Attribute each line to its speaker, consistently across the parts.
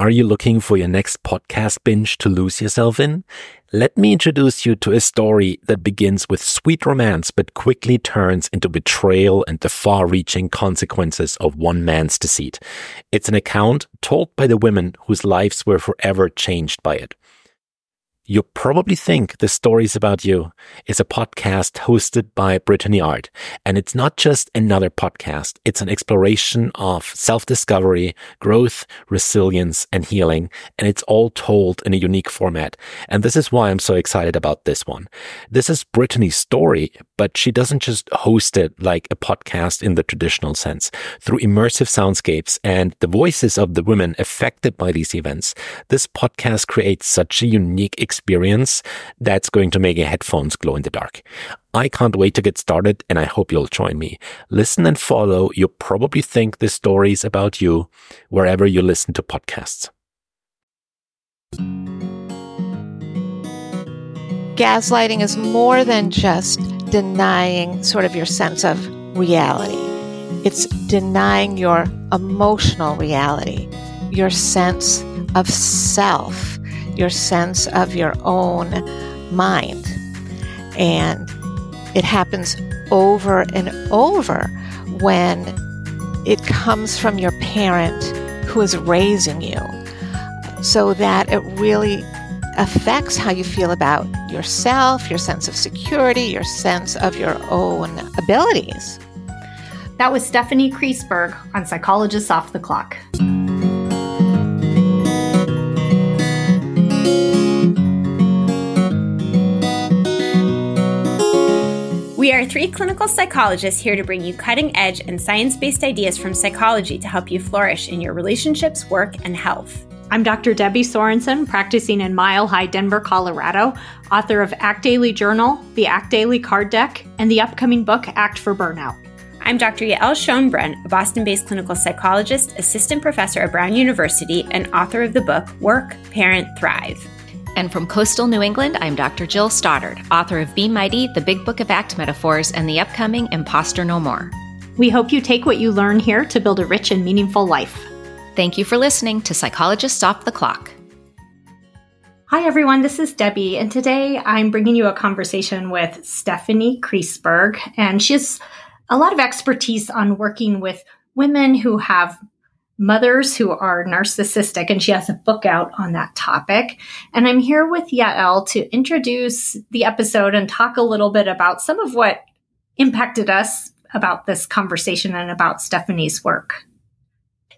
Speaker 1: Are you looking for your next podcast binge to lose yourself in? Let me introduce you to a story that begins with sweet romance but quickly turns into betrayal and the far reaching consequences of one man's deceit. It's an account told by the women whose lives were forever changed by it. You probably think the stories about you is a podcast hosted by Brittany Art. And it's not just another podcast. It's an exploration of self-discovery, growth, resilience, and healing. And it's all told in a unique format. And this is why I'm so excited about this one. This is Brittany's story, but she doesn't just host it like a podcast in the traditional sense. Through immersive soundscapes and the voices of the women affected by these events, this podcast creates such a unique experience that's going to make your headphones glow in the dark. I can't wait to get started and I hope you'll join me. Listen and follow. You'll probably think this story is about you wherever you listen to podcasts.
Speaker 2: Gaslighting is more than just denying sort of your sense of reality. It's denying your emotional reality, your sense of self, your sense of your own mind. And it happens over and over when it comes from your parent who is raising you so that it really affects how you feel about yourself, your sense of security, your sense of your own abilities.
Speaker 3: That was Stephanie Kriesberg on Psychologists Off the Clock. We are three clinical psychologists here to bring you cutting edge and science based ideas from psychology to help you flourish in your relationships, work, and health.
Speaker 4: I'm Dr. Debbie Sorensen, practicing in Mile High, Denver, Colorado, author of Act Daily Journal, the Act Daily Card Deck, and the upcoming book Act for Burnout.
Speaker 3: I'm Dr. Yael Schonbrun, a Boston based clinical psychologist, assistant professor at Brown University, and author of the book Work, Parent, Thrive.
Speaker 5: And from coastal New England, I'm Dr. Jill Stoddard, author of Be Mighty, the Big Book of Act Metaphors, and the upcoming Imposter No More.
Speaker 4: We hope you take what you learn here to build a rich and meaningful life.
Speaker 5: Thank you for listening to Psychologists Off the Clock.
Speaker 4: Hi, everyone. This is Debbie, and today I'm bringing you a conversation with Stephanie Kriesberg, and she has a lot of expertise on working with women who have mothers who are narcissistic, and she has a book out on that topic. And I'm here with Yael to introduce the episode and talk a little bit about some of what impacted us about this conversation and about Stephanie's work.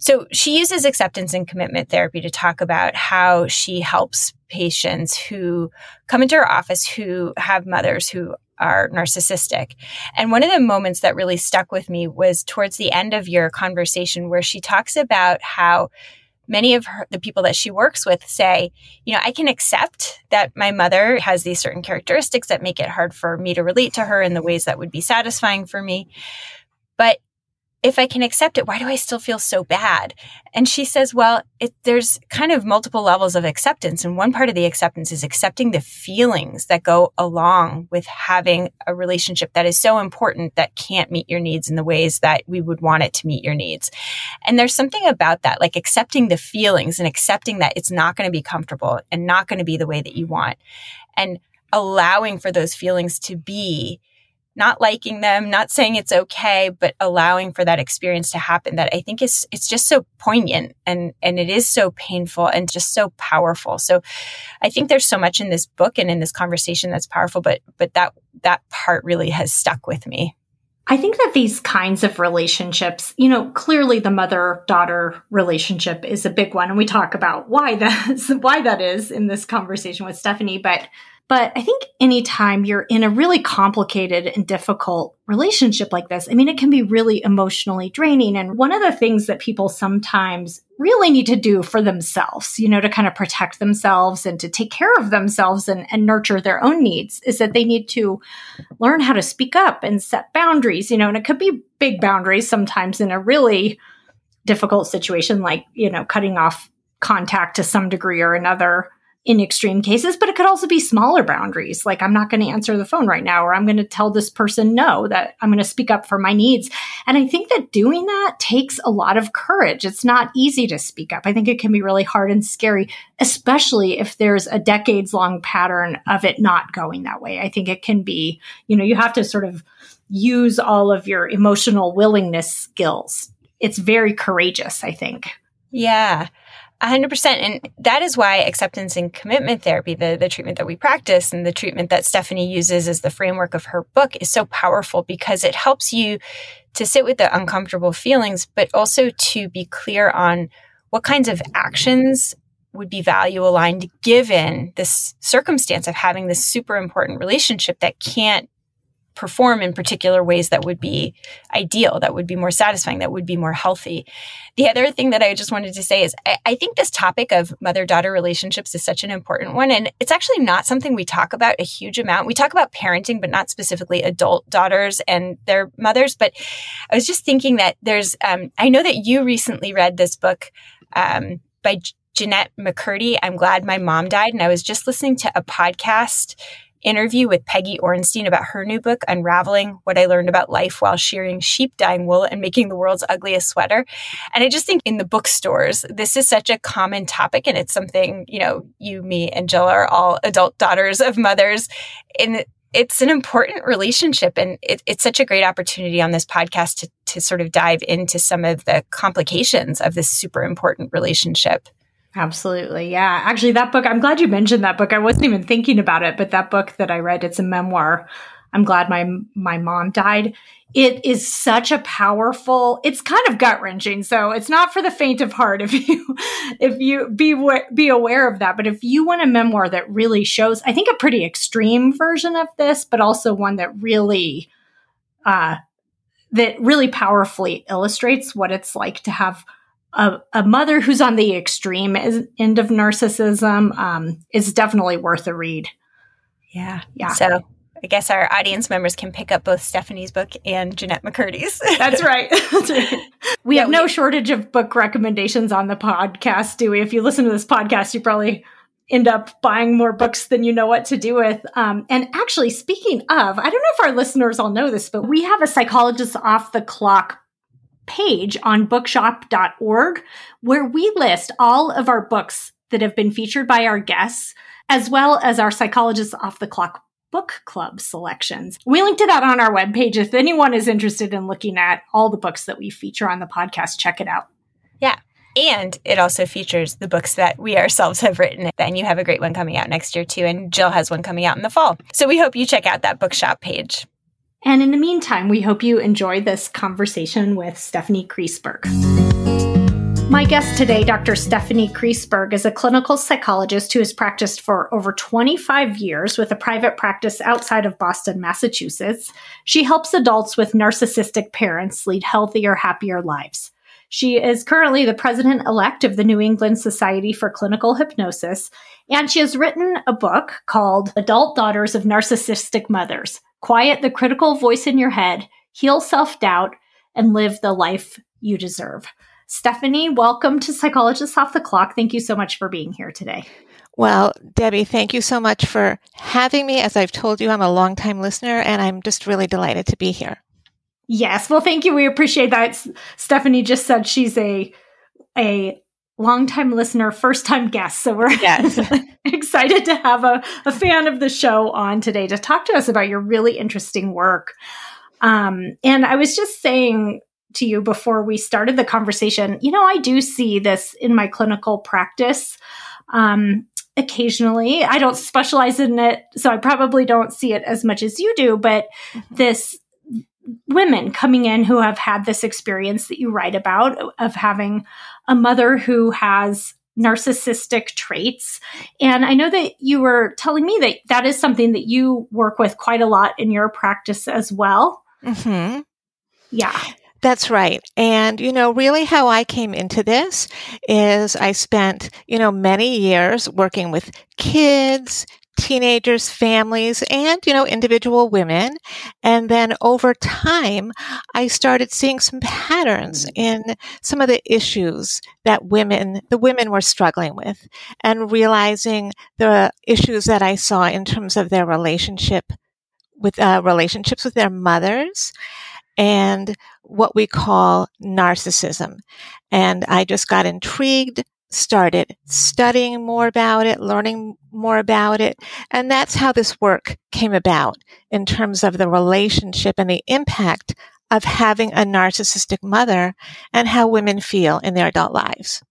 Speaker 3: So she uses acceptance and commitment therapy to talk about how she helps patients who come into her office who have mothers who are narcissistic. And one of the moments that really stuck with me was towards the end of your conversation where she talks about how many of her, the people that she works with say, you know, I can accept that my mother has these certain characteristics that make it hard for me to relate to her in the ways that would be satisfying for me. But if I can accept it, why do I still feel so bad? And she says, well, it, there's kind of multiple levels of acceptance. And one part of the acceptance is accepting the feelings that go along with having a relationship that is so important that can't meet your needs in the ways that we would want it to meet your needs. And there's something about that, like accepting the feelings and accepting that it's not going to be comfortable and not going to be the way that you want and allowing for those feelings to be not liking them, not saying it's okay, but allowing for that experience to happen that I think is it's just so poignant and and it is so painful and just so powerful. So I think there's so much in this book and in this conversation that's powerful, but but that that part really has stuck with me.
Speaker 4: I think that these kinds of relationships, you know, clearly the mother daughter relationship is a big one. And we talk about why that's why that is in this conversation with Stephanie. But but I think anytime you're in a really complicated and difficult relationship like this, I mean, it can be really emotionally draining. And one of the things that people sometimes really need to do for themselves, you know, to kind of protect themselves and to take care of themselves and, and nurture their own needs is that they need to learn how to speak up and set boundaries, you know, and it could be big boundaries sometimes in a really difficult situation, like, you know, cutting off contact to some degree or another in extreme cases, but it could also be smaller boundaries. Like, I'm not going to answer the phone right now, or I'm going to tell this person no, that I'm going to speak up for my needs. And I think that doing that takes a lot of courage. It's not easy to speak up. I think it can be really hard and scary, especially if there's a decades long pattern of it not going that way. I think it can be, you know, you have to sort of use all of your emotional willingness skills. It's very courageous, I think.
Speaker 3: Yeah. 100% and that is why acceptance and commitment therapy the, the treatment that we practice and the treatment that stephanie uses as the framework of her book is so powerful because it helps you to sit with the uncomfortable feelings but also to be clear on what kinds of actions would be value aligned given this circumstance of having this super important relationship that can't perform in particular ways that would be ideal, that would be more satisfying, that would be more healthy. The other thing that I just wanted to say is I, I think this topic of mother daughter relationships is such an important one. And it's actually not something we talk about a huge amount. We talk about parenting, but not specifically adult daughters and their mothers. But I was just thinking that there's, um, I know that you recently read this book um, by Jennette McCurdy. I'm glad my mom died. And I was just listening to a podcast interview with Peggy Orenstein about her new book, Unraveling What I Learned About Life While Shearing Sheep Dyeing Wool and Making the World's Ugliest Sweater. And I just think in the bookstores, this is such a common topic. And it's something, you know, you, me, and Jill are all adult daughters of mothers. And it's an important relationship. And it, it's such a great opportunity on this podcast to, to sort of dive into some of the complications of this super important relationship.
Speaker 4: Absolutely. Yeah. Actually, that book, I'm glad you mentioned that book. I wasn't even thinking about it, but that book that I read, it's a memoir. I'm glad my my mom died. It is such a powerful. It's kind of gut wrenching, so it's not for the faint of heart. If you if you be be aware of that, but if you want a memoir that really shows, I think a pretty extreme version of this, but also one that really, uh, that really powerfully illustrates what it's like to have a, a mother who's on the extreme end of narcissism um, is definitely worth a read.
Speaker 3: Yeah. Yeah. So I guess our audience members can pick up both Stephanie's book and Jennette McCurdy's.
Speaker 4: That's right. That's right. We yeah, have no we, shortage of book recommendations on the podcast, do we? If you listen to this podcast, you probably end up buying more books than you know what to do with. Um, and actually, speaking of, I don't know if our listeners all know this, but we have a psychologist off the clock page on bookshop.org where we list all of our books that have been featured by our guests, as well as our psychologists off the clock book club selections. We link to that on our webpage. If anyone is interested in looking at all the books that we feature on the podcast, check it out.
Speaker 3: Yeah. And it also features the books that we ourselves have written. And you have a great one coming out next year, too. And Jill has one coming out in the fall. So we hope you check out that bookshop page.
Speaker 4: And in the meantime, we hope you enjoy this conversation with Stephanie Kriesberg. My guest today, Dr. Stephanie Kriesberg, is a clinical psychologist who has practiced for over 25 years with a private practice outside of Boston, Massachusetts. She helps adults with narcissistic parents lead healthier, happier lives. She is currently the president elect of the New England Society for Clinical Hypnosis, and she has written a book called Adult Daughters of Narcissistic Mothers quiet the critical voice in your head, heal self doubt, and live the life you deserve. Stephanie, welcome to Psychologists Off the Clock. Thank you so much for being here today.
Speaker 2: Well, Debbie, thank you so much for having me. As I've told you, I'm a longtime listener and I'm just really delighted to be here.
Speaker 4: Yes. Well, thank you. We appreciate that. Stephanie just said she's a a longtime listener, first time guest. So we're yes. excited to have a, a fan of the show on today to talk to us about your really interesting work. Um, and I was just saying to you before we started the conversation, you know, I do see this in my clinical practice. Um, occasionally, I don't specialize in it, so I probably don't see it as much as you do, but mm-hmm. this women coming in who have had this experience that you write about of having a mother who has narcissistic traits. And I know that you were telling me that that is something that you work with quite a lot in your practice as well.
Speaker 2: Mm-hmm.
Speaker 4: Yeah.
Speaker 2: That's right. And, you know, really how I came into this is I spent, you know, many years working with kids, teenagers, families, and, you know, individual women. And then over time, I started seeing some patterns in some of the issues that women, the women were struggling with and realizing the issues that I saw in terms of their relationship with uh, relationships with their mothers and what we call narcissism. And I just got intrigued started studying more about it, learning more about it. And that's how this work came about in terms of the relationship and the impact of having a narcissistic mother and how women feel in their adult lives.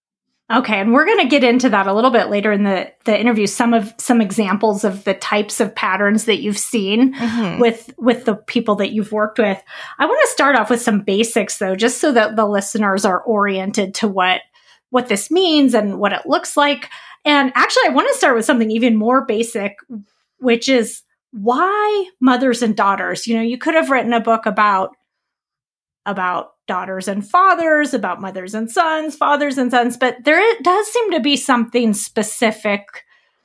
Speaker 4: Okay, and we're going to get into that a little bit later in the the interview. Some of some examples of the types of patterns that you've seen mm-hmm. with with the people that you've worked with. I want to start off with some basics though, just so that the listeners are oriented to what what this means and what it looks like. And actually, I want to start with something even more basic, which is why mothers and daughters. You know, you could have written a book about about daughters and fathers, about mothers and sons, fathers and sons, but there does seem to be something specific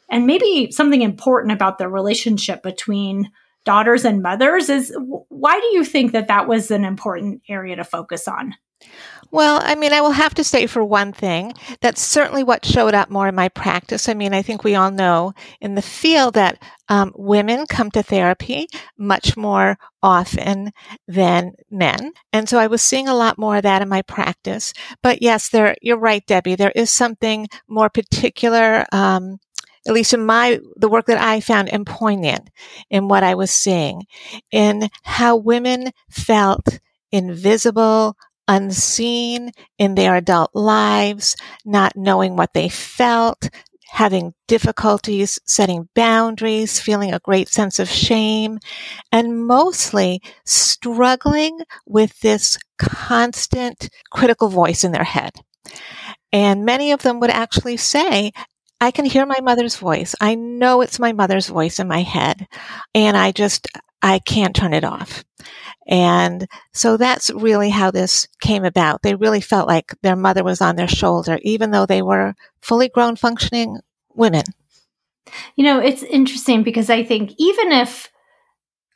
Speaker 4: and maybe something important about the relationship between daughters and mothers is why do you think that that was an important area to focus on?
Speaker 2: Well, I mean, I will have to say for one thing, that's certainly what showed up more in my practice. I mean, I think we all know in the field that um, women come to therapy much more often than men. And so I was seeing a lot more of that in my practice. But yes, there, you're right, Debbie. There is something more particular, um, at least in my the work that I found and poignant in what I was seeing in how women felt invisible, unseen in their adult lives, not knowing what they felt, having difficulties setting boundaries, feeling a great sense of shame, and mostly struggling with this constant critical voice in their head. And many of them would actually say, I can hear my mother's voice. I know it's my mother's voice in my head. And I just, I can't turn it off. And so that's really how this came about. They really felt like their mother was on their shoulder, even though they were fully grown, functioning women.
Speaker 4: You know, it's interesting because I think even if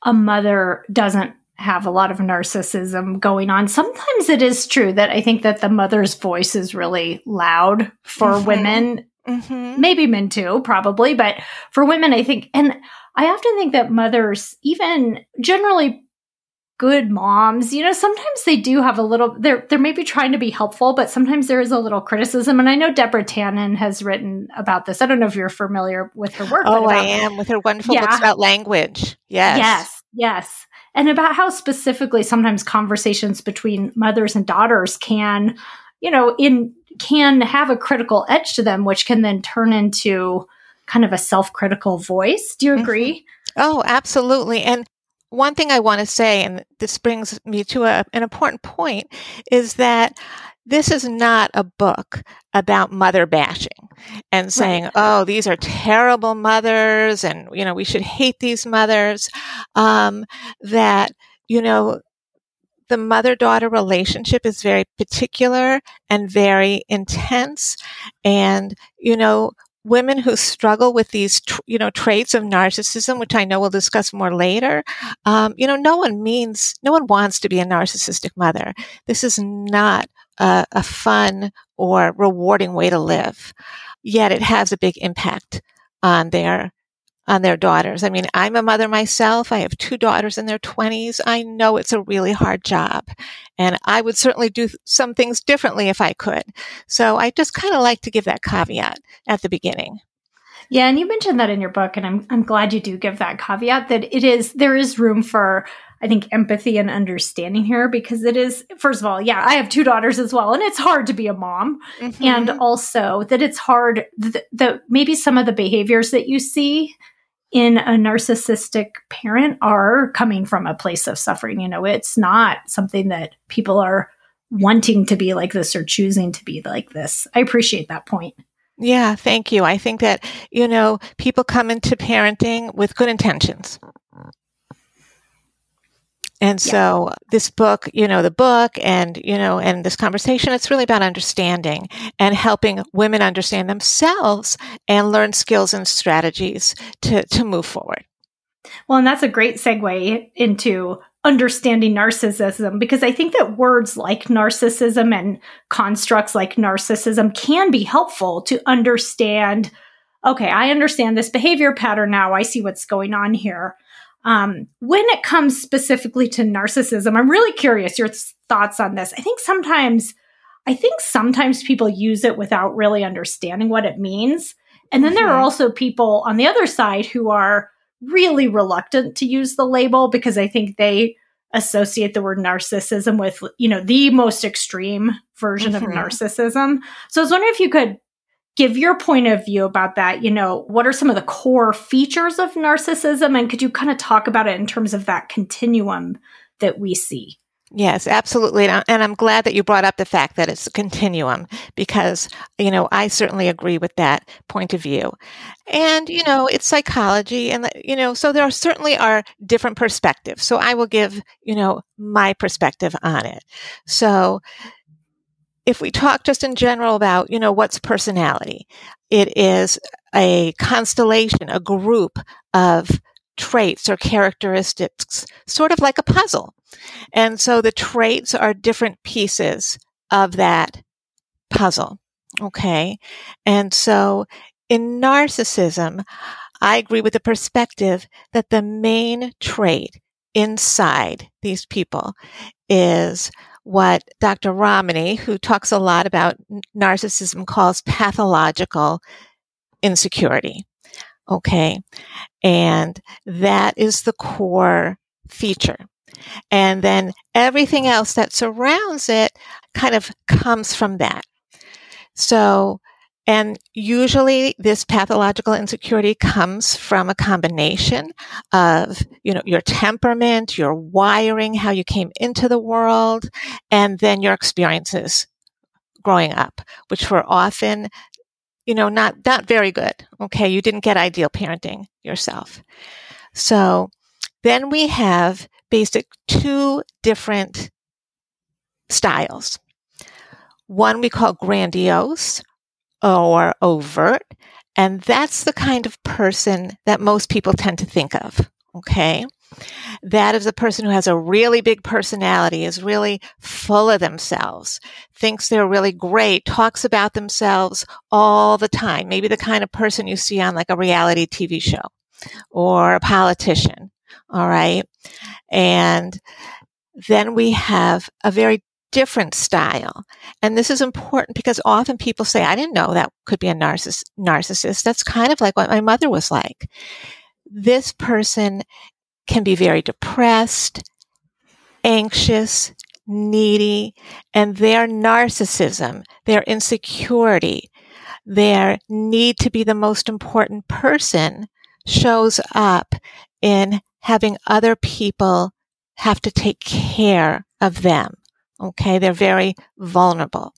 Speaker 4: a mother doesn't have a lot of narcissism going on, sometimes it is true that I think that the mother's voice is really loud for mm-hmm. women. Mm-hmm. Maybe men too, probably, but for women, I think, and I often think that mothers, even generally good moms, you know, sometimes they do have a little they're they're maybe trying to be helpful, but sometimes there is a little criticism. And I know Deborah Tannen has written about this. I don't know if you're familiar with her work.
Speaker 2: Oh, I am with her wonderful yeah. books about language. Yes.
Speaker 4: Yes. Yes. And about how specifically sometimes conversations between mothers and daughters can, you know, in can have a critical edge to them, which can then turn into kind of a self-critical voice. Do you mm-hmm. agree?
Speaker 2: Mm-hmm. Oh, absolutely. And one thing I want to say, and this brings me to a, an important point, is that this is not a book about mother bashing and saying, right. oh, these are terrible mothers and, you know, we should hate these mothers. Um, that, you know, the mother daughter relationship is very particular and very intense. And, you know, women who struggle with these, you know, traits of narcissism, which I know we'll discuss more later, um, you know, no one means, no one wants to be a narcissistic mother. This is not a, a fun or rewarding way to live. Yet it has a big impact on their on their daughters. I mean, I'm a mother myself. I have two daughters in their 20s. I know it's a really hard job. And I would certainly do some things differently if I could. So I just kind of like to give that caveat at the beginning.
Speaker 4: Yeah, and you mentioned that in your book, and I'm I'm glad you do give that caveat that it is there is room for I think empathy and understanding here because it is first of all, yeah, I have two daughters as well, and it's hard to be a mom, mm-hmm. and also that it's hard that maybe some of the behaviors that you see in a narcissistic parent are coming from a place of suffering. You know, it's not something that people are wanting to be like this or choosing to be like this. I appreciate that point.
Speaker 2: Yeah, thank you. I think that, you know, people come into parenting with good intentions. And so this book, you know, the book and, you know, and this conversation, it's really about understanding and helping women understand themselves and learn skills and strategies to, to move forward.
Speaker 4: Well, and that's a great segue into understanding narcissism because I think that words like narcissism and constructs like narcissism can be helpful to understand okay, I understand this behavior pattern now. I see what's going on here. Um, when it comes specifically to narcissism, I'm really curious your thoughts on this. I think sometimes, I think sometimes people use it without really understanding what it means. And then mm-hmm. there are mm-hmm. also people on the other side who are really reluctant to use the label because I think they associate the word narcissism with, you know, the most extreme version mm-hmm. of narcissism. So I was wondering if you could give your point of view about that. You know, what are some of the core features of narcissism? And could you kind of talk about it in terms of that continuum that we see?
Speaker 2: Yes, absolutely. And I'm glad that you brought up the fact that it's a continuum because, you know, I certainly agree with that point of view. And, you know, it's psychology and, you know, so there are certainly are different perspectives. So I will give, you know, my perspective on it. So if we talk just in general about, you know, what's personality, it is a constellation, a group of traits or characteristics, sort of like a puzzle. And so the traits are different pieces of that puzzle. Okay. And so in narcissism, I agree with the perspective that the main trait inside these people is what Dr. Ramani, who talks a lot about narcissism, calls pathological insecurity. Okay. And that is the core feature. And then everything else that surrounds it kind of comes from that. So and usually this pathological insecurity comes from a combination of, you know, your temperament, your wiring, how you came into the world, and then your experiences growing up, which were often, you know, not, not very good. Okay. You didn't get ideal parenting yourself. So then we have basic two different styles. One we call grandiose, or overt. And that's the kind of person that most people tend to think of. Okay. That is a person who has a really big personality, is really full of themselves, thinks they're really great, talks about themselves all the time. Maybe the kind of person you see on like a reality TV show or a politician. All right. And then we have a very different style. And this is important because often people say, I didn't know that could be a narciss- narcissist. That's kind of like what my mother was like. This person can be very depressed, anxious, needy, and their narcissism, their insecurity, their need to be the most important person shows up in having other people have to take care of them. Okay. They're very vulnerable.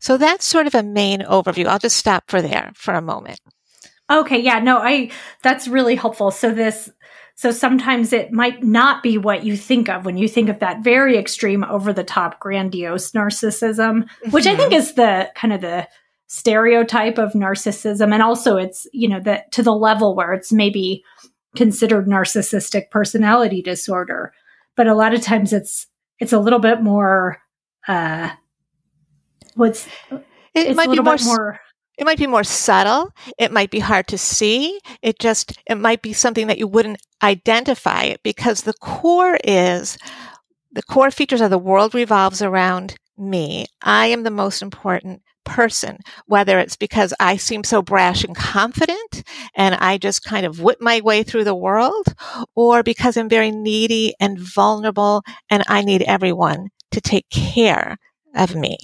Speaker 2: So that's sort of a main overview. I'll just stop for there for a moment.
Speaker 4: Okay. Yeah. No, I, that's really helpful. So this, so sometimes it might not be what you think of when you think of that very extreme, over the top, grandiose narcissism, mm-hmm. which I think mm-hmm. is the kind of the stereotype of narcissism. And also it's, you know, that to the level where it's maybe considered narcissistic personality disorder. But a lot of times it's, it's a little bit more uh, what's
Speaker 2: it might be more, more it might be more subtle. It might be hard to see. It just it might be something that you wouldn't identify it because the core is the core features of the world revolves around me. I am the most important person, whether it's because I seem so brash and confident and I just kind of whip my way through the world, or because I'm very needy and vulnerable and I need everyone to take care of me.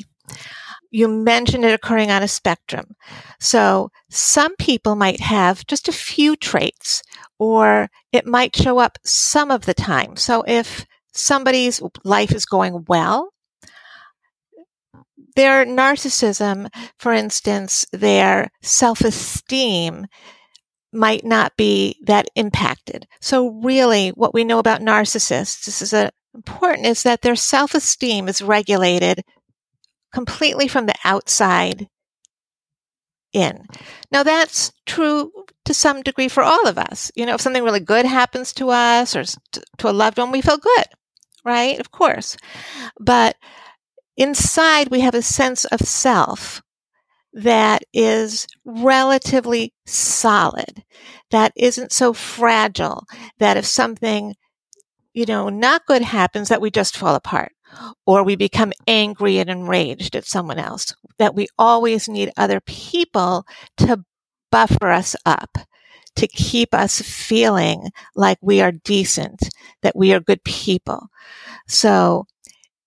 Speaker 2: You mentioned it occurring on a spectrum. So some people might have just a few traits or it might show up some of the time. So if somebody's life is going well, their narcissism, for instance, their self-esteem might not be that impacted. So really what we know about narcissists, this is a important is that their self esteem is regulated completely from the outside in. Now, that's true to some degree for all of us. You know, if something really good happens to us or to a loved one, we feel good, right? Of course. But inside, we have a sense of self that is relatively solid, that isn't so fragile, that if something, you know, not good happens, that we just fall apart or we become angry and enraged at someone else, that we always need other people to buffer us up, to keep us feeling like we are decent, that we are good people. So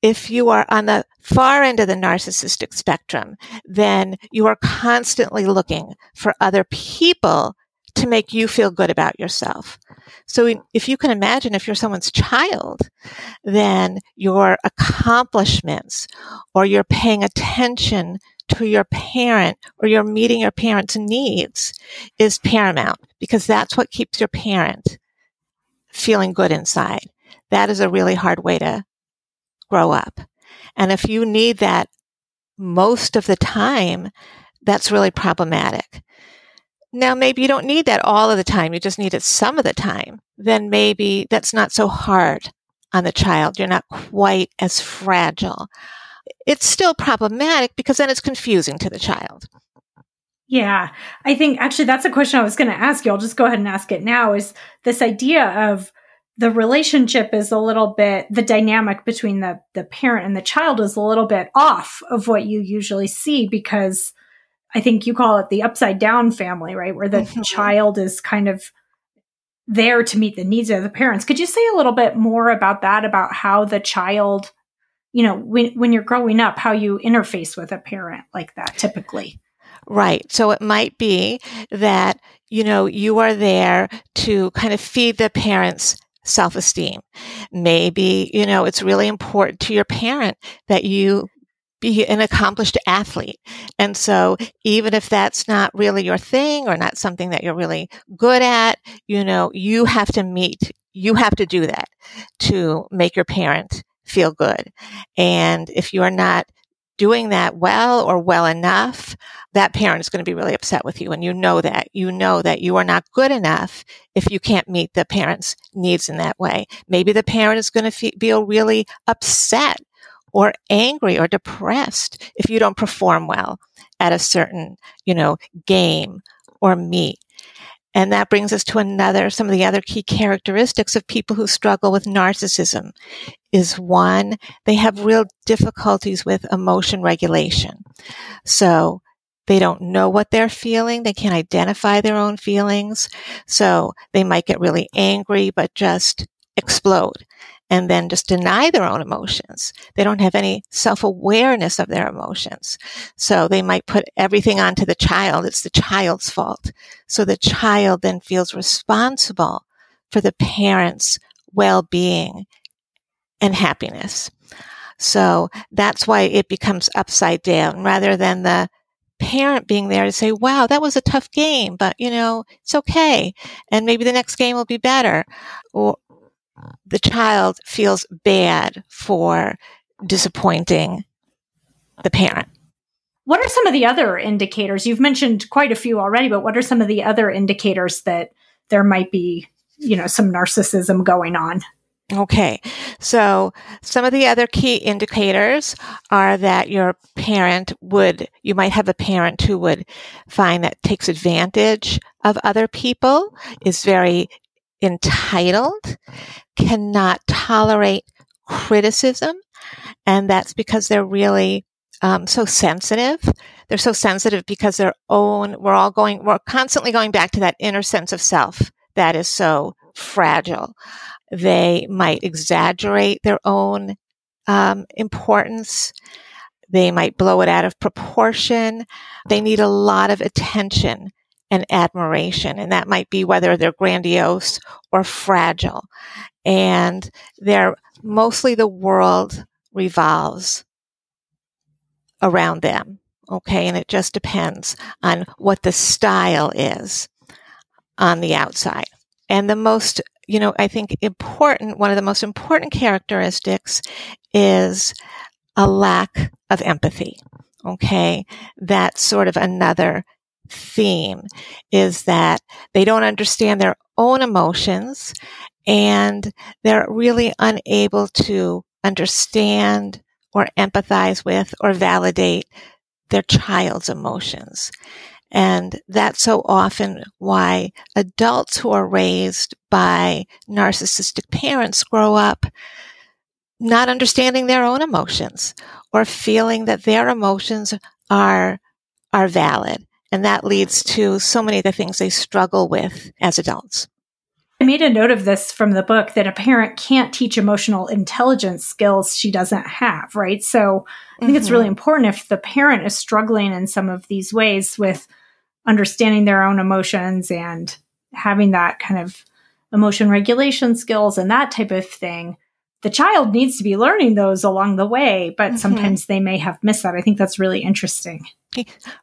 Speaker 2: if you are on the far end of the narcissistic spectrum, then you are constantly looking for other people to make you feel good about yourself. So if you can imagine if you're someone's child, then your accomplishments or you're paying attention to your parent or you're meeting your parent's needs is paramount because that's what keeps your parent feeling good inside. That is a really hard way to grow up. And if you need that most of the time, that's really problematic. Now, maybe you don't need that all of the time. You just need it some of the time. Then maybe that's not so hard on the child. You're not quite as fragile. It's still problematic because then it's confusing to the child.
Speaker 4: Yeah, I think actually that's a question I was going to ask you. I'll just go ahead and ask it now is this idea of the relationship is a little bit the dynamic between the the parent and the child is a little bit off of what you usually see because I think you call it the upside down family, right? Where the mm-hmm. child is kind of there to meet the needs of the parents. Could you say a little bit more about that about how the child, you know, when when you're growing up, how you interface with a parent like that typically?
Speaker 2: Right. So it might be that, you know, you are there to kind of feed the parents self esteem. Maybe, you know, it's really important to your parent that you be an accomplished athlete. And so even if that's not really your thing or not something that you're really good at, you know, you have to meet, you have to do that to make your parent feel good. And if you are not doing that well or well enough, that parent is going to be really upset with you. And you know that. You know that you are not good enough if you can't meet the parent's needs in that way. Maybe the parent is going to feel really upset or angry or depressed if you don't perform well at a certain, you know, game or meet. And that brings us to another, some of the other key characteristics of people who struggle with narcissism is one, they have real difficulties with emotion regulation. So they don't know what they're feeling. They can't identify their own feelings. So they might get really angry, but just explode and then just deny their own emotions. They don't have any self-awareness of their emotions. So they might put everything onto the child. It's the child's fault. So the child then feels responsible for the parent's well-being and happiness. So that's why it becomes upside down rather than the parent being there to say, wow, that was a tough game, but you know, it's okay. And maybe the next game will be better. Or, the child feels bad for disappointing the parent.
Speaker 4: What are some of the other indicators? You've mentioned quite a few already, but what are some of the other indicators that there might be, you know, some narcissism going on?
Speaker 2: Okay. So some of the other key indicators are that your parent would, you might have a parent who would find that takes advantage of other people, is very entitled, cannot tolerate criticism. And that's because they're really um, so sensitive. They're so sensitive because their own, we're all going, we're constantly going back to that inner sense of self that is so fragile. They might exaggerate their own um, importance. They might blow it out of proportion. They need a lot of attention and admiration. And that might be whether they're grandiose or fragile. And they're mostly the world revolves around them. Okay. And it just depends on what the style is on the outside. And the most you know, I think important, one of the most important characteristics is a lack of empathy. Okay. That's sort of another theme is that they don't understand their own emotions and they're really unable to understand or empathize with or validate their child's emotions. And that's so often why adults who are raised by narcissistic parents grow up not understanding their own emotions or feeling that their emotions are, are valid. And that leads to so many of the things they struggle with as adults.
Speaker 4: I made a note of this from the book that a parent can't teach emotional intelligence skills she doesn't have, right? So I think mm-hmm. it's really mm-hmm. important if the parent is struggling in some of these ways with understanding their own emotions and having that kind of emotion regulation skills and that type of thing. The child needs to be learning those along the way, but mm-hmm. sometimes they may have missed that. I think that's really interesting.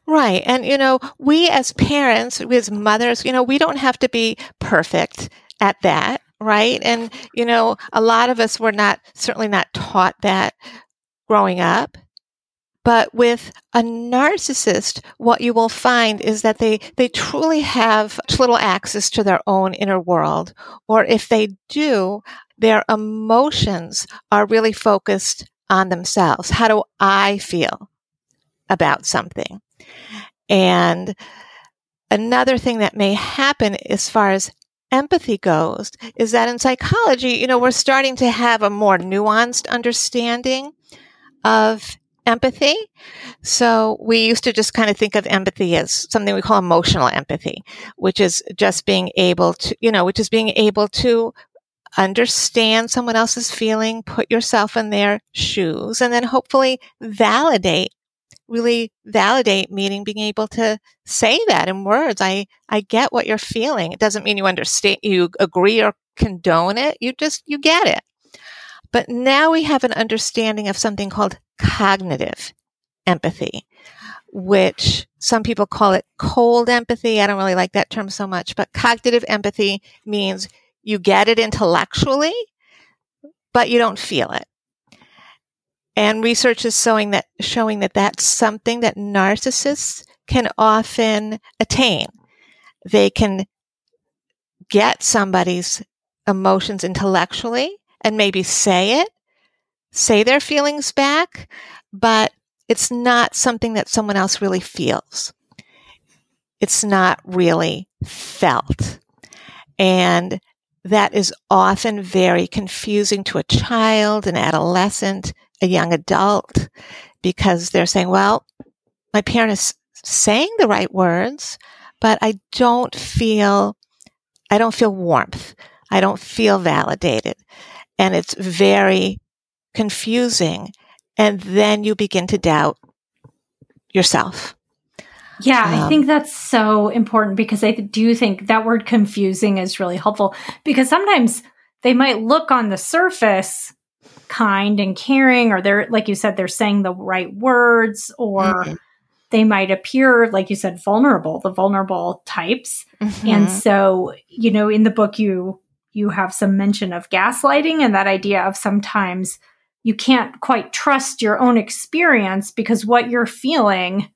Speaker 2: Right. And, you know, we as parents, we as mothers, you know, we don't have to be perfect at that, right? And, you know, a lot of us were not, certainly not taught that growing up. But with a narcissist, what you will find is that they, they truly have little access to their own inner world. Or if they do, their emotions are really focused on themselves. How do I feel about something? And another thing that may happen as far as empathy goes is that in psychology, you know, we're starting to have a more nuanced understanding of empathy. So we used to just kind of think of empathy as something we call emotional empathy, which is just being able to, you know, which is being able to understand someone else's feeling, put yourself in their shoes, and then hopefully validate really validate meaning being able to say that in words. I, I get what you're feeling. It doesn't mean you understand, you agree or condone it. You just, you get it. But now we have an understanding of something called cognitive empathy, which some people call it cold empathy. I don't really like that term so much, but cognitive empathy means you get it intellectually, but you don't feel it. And research is showing that, showing that that's something that narcissists can often attain. They can get somebody's emotions intellectually and maybe say it, say their feelings back, but it's not something that someone else really feels. It's not really felt. And that is often very confusing to a child, an adolescent, a young adult because they're saying, well, my parent is saying the right words, but I don't feel, I don't feel warmth. I don't feel validated. And it's very confusing. And then you begin to doubt yourself.
Speaker 4: Yeah, um, I think that's so important because I do think that word confusing is really helpful because sometimes they might look on the surface kind and caring, or they're, like you said, they're saying the right words, or mm-hmm. they might appear, like you said, vulnerable, the vulnerable types. Mm-hmm. And so, you know, in the book, you, you have some mention of gaslighting and that idea of sometimes you can't quite trust your own experience because what you're feeling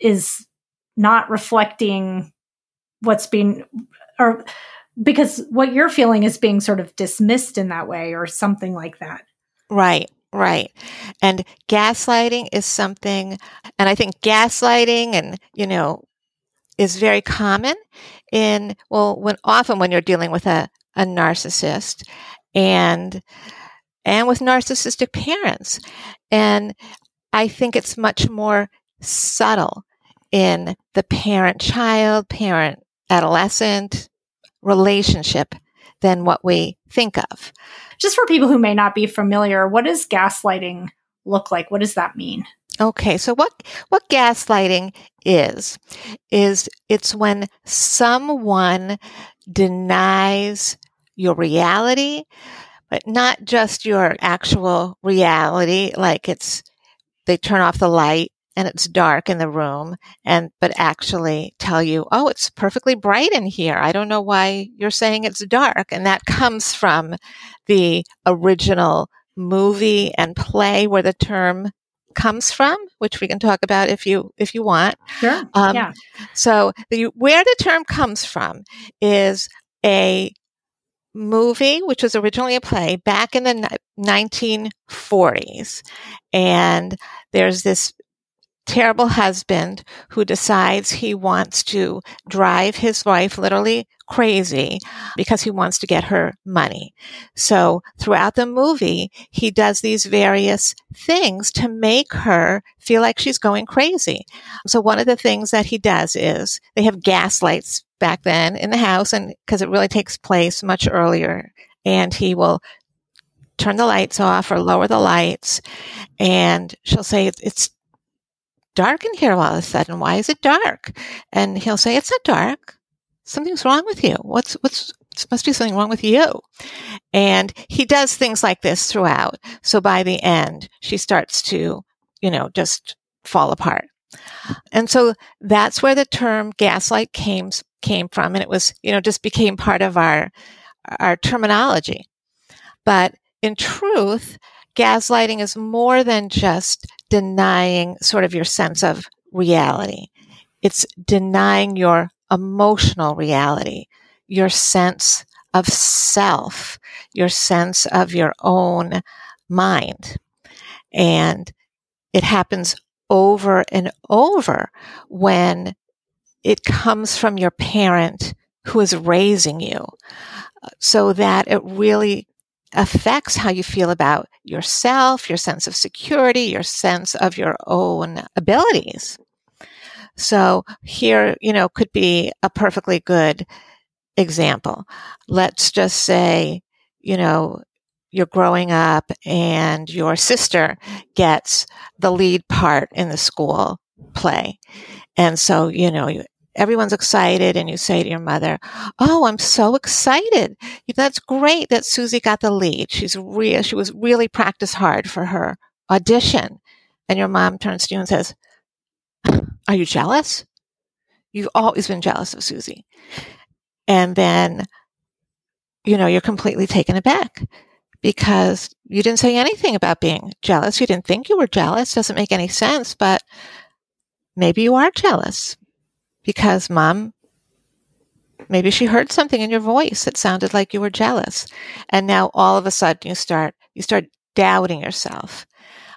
Speaker 4: is not reflecting what's being or because what you're feeling is being sort of dismissed in that way or something like that.
Speaker 2: Right. Right. And gaslighting is something, and I think gaslighting and, you know, is very common in, well, when often when you're dealing with a, a narcissist and, and with narcissistic parents. And I think it's much more subtle in the parent child, parent adolescent, relationship than what we think of.
Speaker 4: Just for people who may not be familiar, what does gaslighting look like? What does that mean?
Speaker 2: Okay, so what what gaslighting is is it's when someone denies your reality, but not just your actual reality like it's they turn off the light and it's dark in the room and but actually tell you oh it's perfectly bright in here. I don't know why you're saying it's dark. And that comes from the original movie and play where the term comes from which we can talk about if you if you want.
Speaker 4: Sure. Um, yeah.
Speaker 2: so the, where the term comes from is a movie, which was originally a play back in the 1940s. And there's this terrible husband who decides he wants to drive his wife literally crazy because he wants to get her money. So throughout the movie, he does these various things to make her feel like she's going crazy. So one of the things that he does is they have gas lights back then in the house and because it really takes place much earlier and he will turn the lights off or lower the lights and she'll say it's dark in here all of a sudden. Why is it dark? And he'll say it's not dark. Something's wrong with you. What's what's must be something wrong with you. And he does things like this throughout. So by the end she starts to you know just fall apart. And so that's where the term gaslight came came from. And it was you know just became part of our our terminology. But in truth gaslighting is more than just denying sort of your sense of reality. It's denying your emotional reality your sense of self your sense of your own mind. And it happens over and over when it comes from your parent who is raising you uh, so that it really affects how you feel about yourself, your sense of security, your sense of your own abilities. So here, you know, could be a perfectly good example. Let's just say, you know, you're growing up and your sister gets the lead part in the school play. And so, you know, everyone's excited and you say to your mother, Oh, I'm so excited. That's great that Susie got the lead. She's real. She was really practiced hard for her audition. And your mom turns to you and says, Are you jealous? You've always been jealous of Susie. And then, you know, you're completely taken aback because you didn't say anything about being jealous. You didn't think you were jealous. Doesn't make any sense, but maybe you are jealous because mom, maybe she heard something in your voice that sounded like you were jealous. And now all of a sudden you start, you start doubting yourself.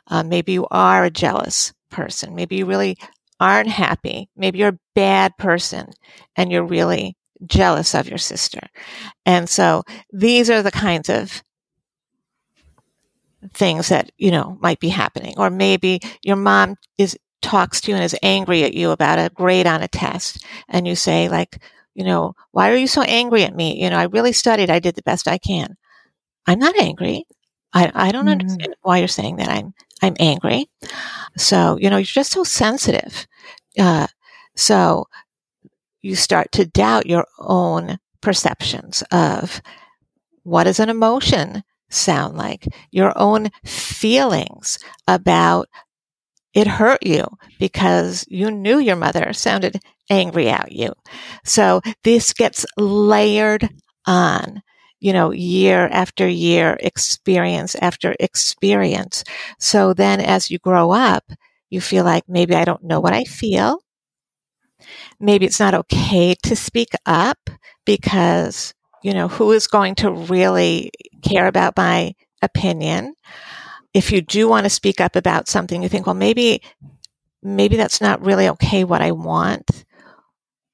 Speaker 2: Uh, maybe you are a jealous person. Maybe you really aren't happy. Maybe you're a bad person and you're really jealous of your sister. And so these are the kinds of things that, you know, might be happening. Or maybe your mom is talks to you and is angry at you about a grade on a test and you say like, you know, why are you so angry at me? You know, I really studied. I did the best I can. I'm not angry. I, I don't mm-hmm. understand why you're saying that. I'm, I'm angry. So, you know, you're just so sensitive. Uh, so you start to doubt your own perceptions of what does an emotion sound like, your own feelings about it hurt you because you knew your mother sounded angry at you. So this gets layered on, you know, year after year, experience after experience. So then as you grow up, you feel like maybe I don't know what I feel. Maybe it's not okay to speak up because, you know, who is going to really care about my opinion? If you do want to speak up about something, you think, well, maybe, maybe that's not really okay what I want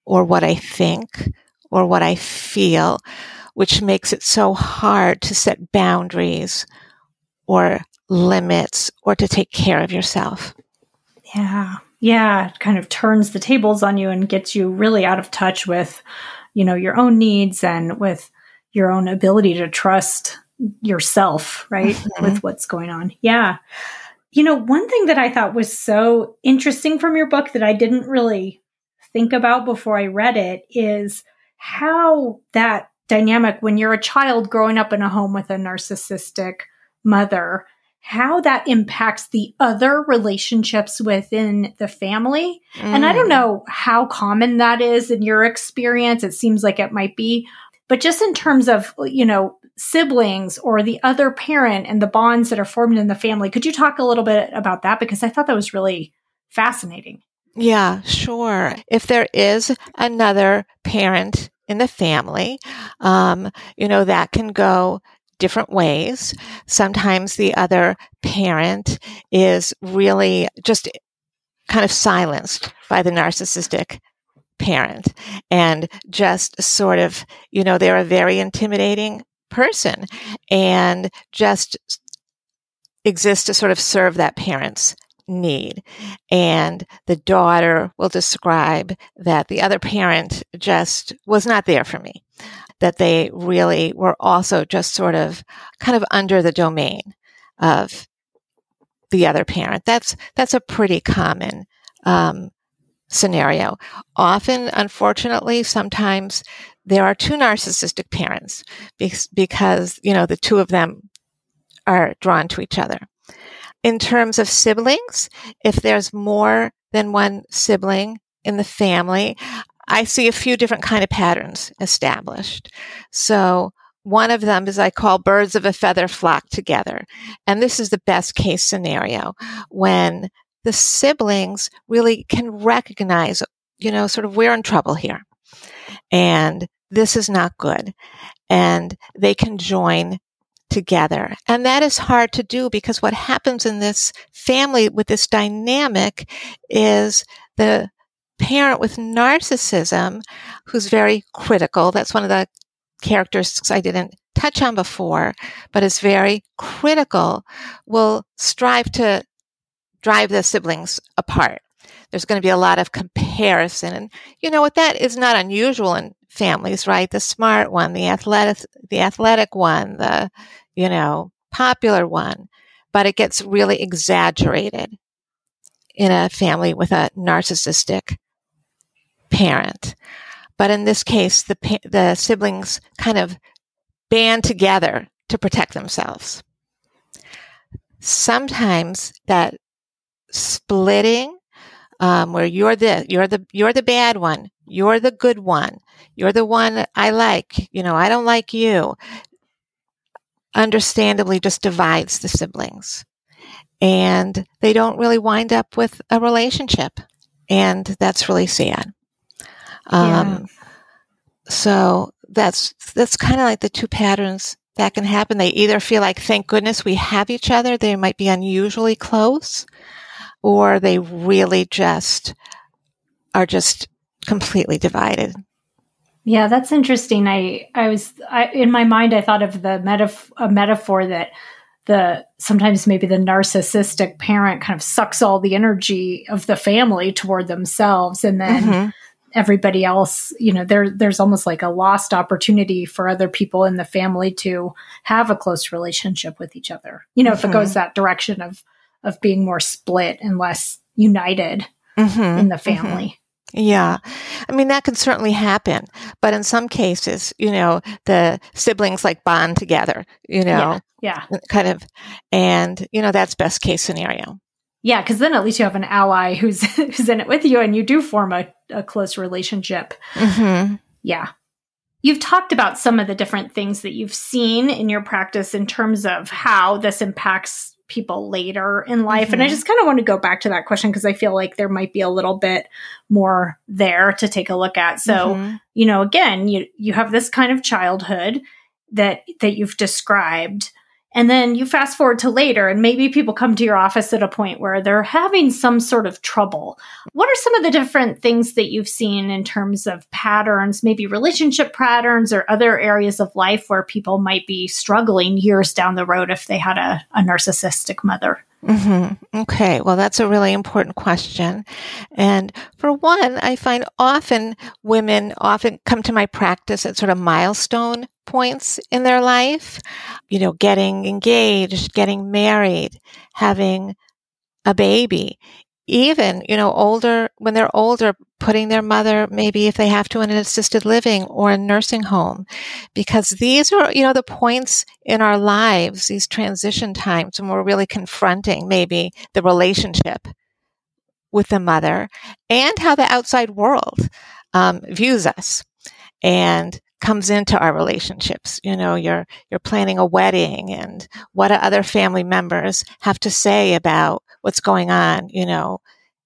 Speaker 2: or what I think or what I feel, which makes it so hard to set boundaries or limits or to take care of yourself.
Speaker 4: Yeah. Yeah. It kind of turns the tables on you and gets you really out of touch with, you know, your own needs and with your own ability to trust yourself, right? Mm-hmm. With what's going on. Yeah. You know, one thing that I thought was so interesting from your book that I didn't really think about before I read it is how that dynamic when you're a child growing up in a home with a narcissistic mother, how that impacts the other relationships within the family. Mm. And I don't mm. know how common that is in your experience. It seems like it might be, but just in terms of, you know, siblings or the other parent and the bonds that are formed in the family, could you talk a little bit about that? Because I thought that was really fascinating.
Speaker 2: Yeah, sure. If there is another parent in the family, um, you know, that can go different ways. Sometimes the other parent is really just kind of silenced by the narcissistic parent and just sort of, you know, they're a very intimidating person and just exist to sort of serve that parent's need. And the daughter will describe that the other parent just was not there for me that they really were also just sort of kind of under the domain of the other parent. That's that's a pretty common um, scenario. Often, unfortunately, sometimes there are two narcissistic parents because, because you know the two of them are drawn to each other. In terms of siblings, if there's more than one sibling in the family, I see a few different kind of patterns established. So one of them is I call birds of a feather flock together. And this is the best case scenario when the siblings really can recognize, you know, sort of we're in trouble here. And this is not good. And they can join together. And that is hard to do because what happens in this family with this dynamic is the parent with narcissism who's very critical. That's one of the characteristics I didn't touch on before, but is very critical, will strive to drive the siblings apart. There's going to be a lot of comparison. And you know what? That is not unusual in families, right? The smart one, the athletic, the athletic one, the, you know, popular one, but it gets really exaggerated in a family with a narcissistic parent. But in this case, the, the siblings kind of band together to protect themselves. Sometimes that splitting, um, where you're the you're the you're the bad one, you're the good one, you're the one I like. You know, I don't like you. Understandably, just divides the siblings, and they don't really wind up with a relationship, and that's really sad. Um, yeah. So that's that's kind of like the two patterns that can happen. They either feel like, thank goodness we have each other. They might be unusually close, or they really just are just completely divided.
Speaker 4: Yeah, that's interesting. I I was I, in my mind. I thought of the metaf- a metaphor that the sometimes maybe the narcissistic parent kind of sucks all the energy of the family toward themselves, and then. Mm-hmm everybody else you know there there's almost like a lost opportunity for other people in the family to have a close relationship with each other you know mm-hmm. if it goes mm-hmm. that direction of of being more split and less united mm-hmm. in the mm-hmm. family
Speaker 2: yeah. I mean, that can certainly happen. But in some cases, you know, the siblings like bond together, you know,
Speaker 4: yeah,
Speaker 2: yeah. kind of, and, you know, that's best case scenario.
Speaker 4: Yeah, because then at least you have an ally who's who's in it with you, and you do form a, a close relationship. Mm-hmm. Yeah. You've talked about some of the different things that you've seen in your practice in terms of how this impacts people later in life. Mm-hmm. And I mm-hmm. just kind of want to go back to that question because I feel like there might be a little bit more there to take a look at. So, mm-hmm. you know, again, you you have this kind of childhood that that you've described and then you fast forward to later, and maybe people come to your office at a point where they're having some sort of trouble. What are some of the different things that you've seen in terms of patterns, maybe relationship patterns or other areas of life where people might be struggling years down the road if they had a, a narcissistic mother?
Speaker 2: Mm-hmm. Okay, well, that's a really important question. And for one, I find often women often come to my practice at sort of milestone points in their life, you know, getting engaged, getting married, having a baby. even, you know, older, when they're older, putting their mother, maybe if they have to in an assisted living or a nursing home, because these are, you know, the points in our lives, these transition times when we're really confronting maybe the relationship with the mother and how the outside world um, views us and comes into our relationships. You know, you're you're planning a wedding and what do other family members have to say about what's going on, you know,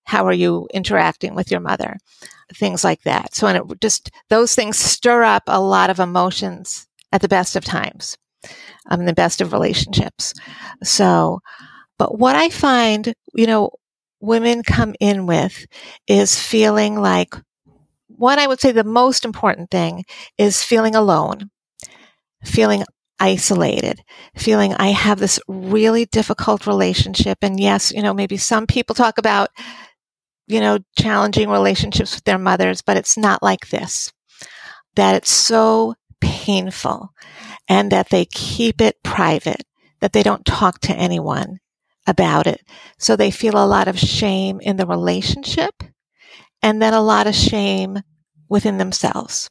Speaker 2: how are you interacting with your mother? Things like that. So and it just those things stir up a lot of emotions at the best of times. Um, the best of relationships. So, but what I find, you know, women come in with is feeling like what I would say the most important thing is feeling alone, feeling isolated, feeling I have this really difficult relationship. And yes, you know, maybe some people talk about, you know, challenging relationships with their mothers, but it's not like this. That it's so painful and that they keep it private, that they don't talk to anyone about it. So they feel a lot of shame in the relationship and then a lot of shame within themselves.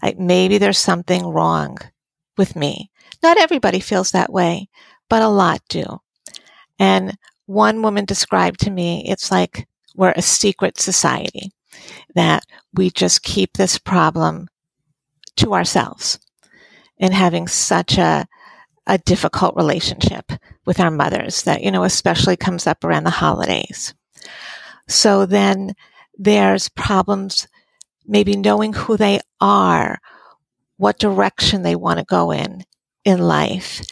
Speaker 2: Like maybe there's something wrong with me. Not everybody feels that way, but a lot do. And one woman described to me, it's like we're a secret society that we just keep this problem to ourselves and having such a, a difficult relationship with our mothers that, you know, especially comes up around the holidays. So then there's problems maybe knowing who they are, what direction they want to go in in life.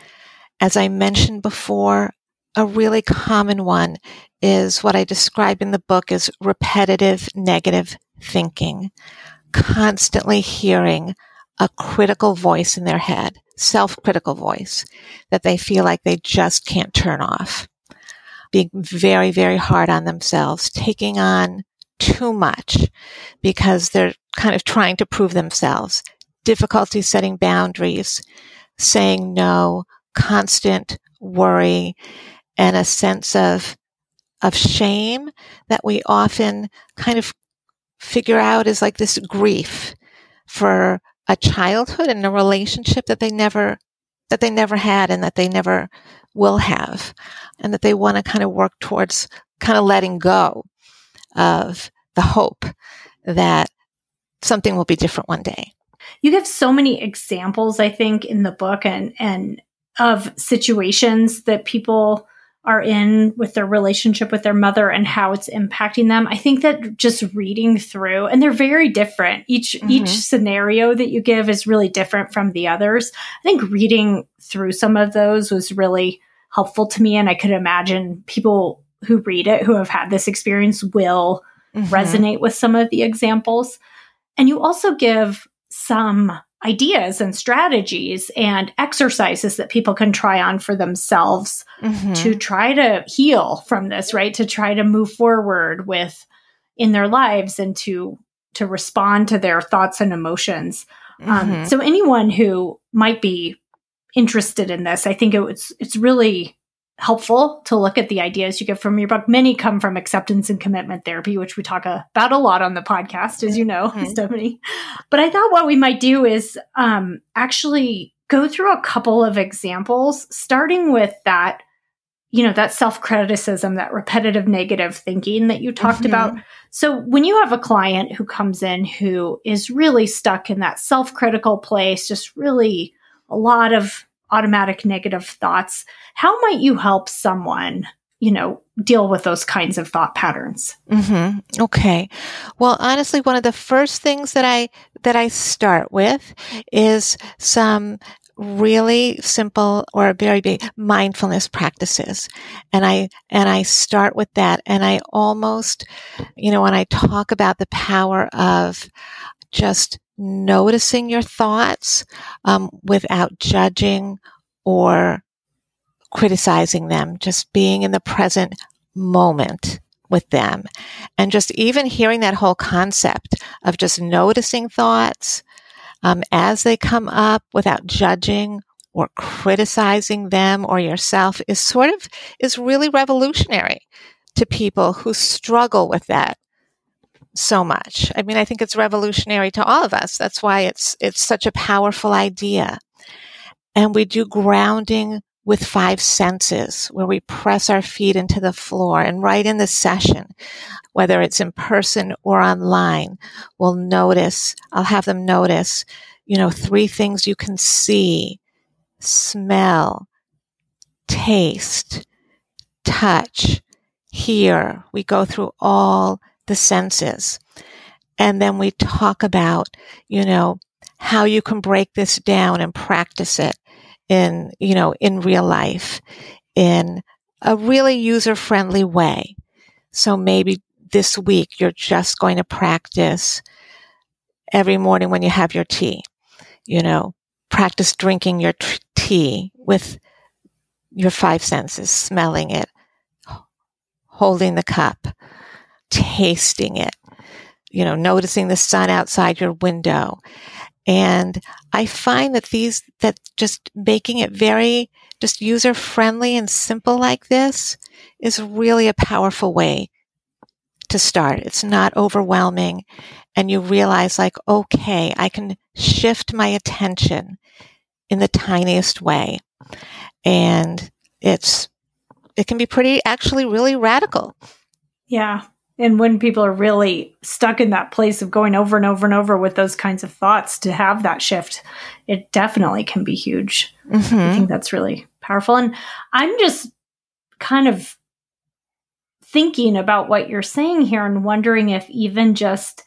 Speaker 2: As I mentioned before, a really common one is what I describe in the book as repetitive negative thinking, constantly hearing a critical voice in their head, self-critical voice that they feel like they just can't turn off. Being very, very hard on themselves, taking on too much because they're kind of trying to prove themselves. Difficulty setting boundaries, saying no, constant worry, and a sense of of shame that we often kind of figure out is like this grief for a childhood and a relationship that they never that they never had and that they never will have and that they want to kind of work towards kind of letting go of the hope that something will be different one day.
Speaker 4: You give so many examples, I think, in the book and, and of situations that people are in with their relationship with their mother and how it's impacting them. I think that just reading through and they're very different. Each mm-hmm. each scenario that you give is really different from the others. I think reading through some of those was really helpful to me and I could imagine people who read it who have had this experience will mm-hmm. resonate with some of the examples. And you also give some ideas and strategies and exercises that people can try on for themselves mm-hmm. to try to heal from this, right? To try to move forward with in their lives and to to respond to their thoughts and emotions. Um, mm-hmm. Um, so anyone who might be interested in this, I think it was it's really helpful to look at the ideas you get from your book. Many come from acceptance and commitment therapy, which we talk about a lot on the podcast, as you know, mm-hmm. Stephanie. But I thought what we might do is um, actually go through a couple of examples, starting with that, you know, that self criticism, that repetitive negative thinking that you talked mm-hmm. about. So when you have a client who comes in who is really stuck in that self critical place, just really a lot of automatic negative thoughts. How might you help someone, you know, deal with those kinds of thought patterns?
Speaker 2: Mm-hmm. Okay. Well, honestly, one of the first things that I that I start with is some really simple or very big mindfulness practices and i and i start with that and i almost you know when i talk about the power of just noticing your thoughts um, without judging or criticizing them, just being in the present moment with them. And just even hearing that whole concept of just noticing thoughts um, as they come up without judging or criticizing them or yourself is sort of is really revolutionary to people who struggle with that so much. I mean, I think it's revolutionary to all of us. That's why it's, it's such a powerful idea. And we do grounding with five senses where we press our feet into the floor and right in the session, whether it's in person or online, we'll notice, I'll have them notice, you know, three things you can see, smell, taste, touch, hear. We go through all the senses. And then we talk about, you know, how you can break this down and practice it in, you know, in real life in a really user friendly way. So maybe this week you're just going to practice every morning when you have your tea, you know, practice drinking your tea with your five senses, smelling it, holding the cup, tasting it, you know, noticing the sun outside your window. And I find that these, that just making it very just user friendly and simple like this is really a powerful way to start. It's not overwhelming. And you realize like, okay, I can shift my attention in the tiniest way. And it's, it can be pretty, actually really radical.
Speaker 4: Yeah and when people are really stuck in that place of going over and over and over with those kinds of thoughts to have that shift it definitely can be huge mm-hmm. i think that's really powerful and i'm just kind of thinking about what you're saying here and wondering if even just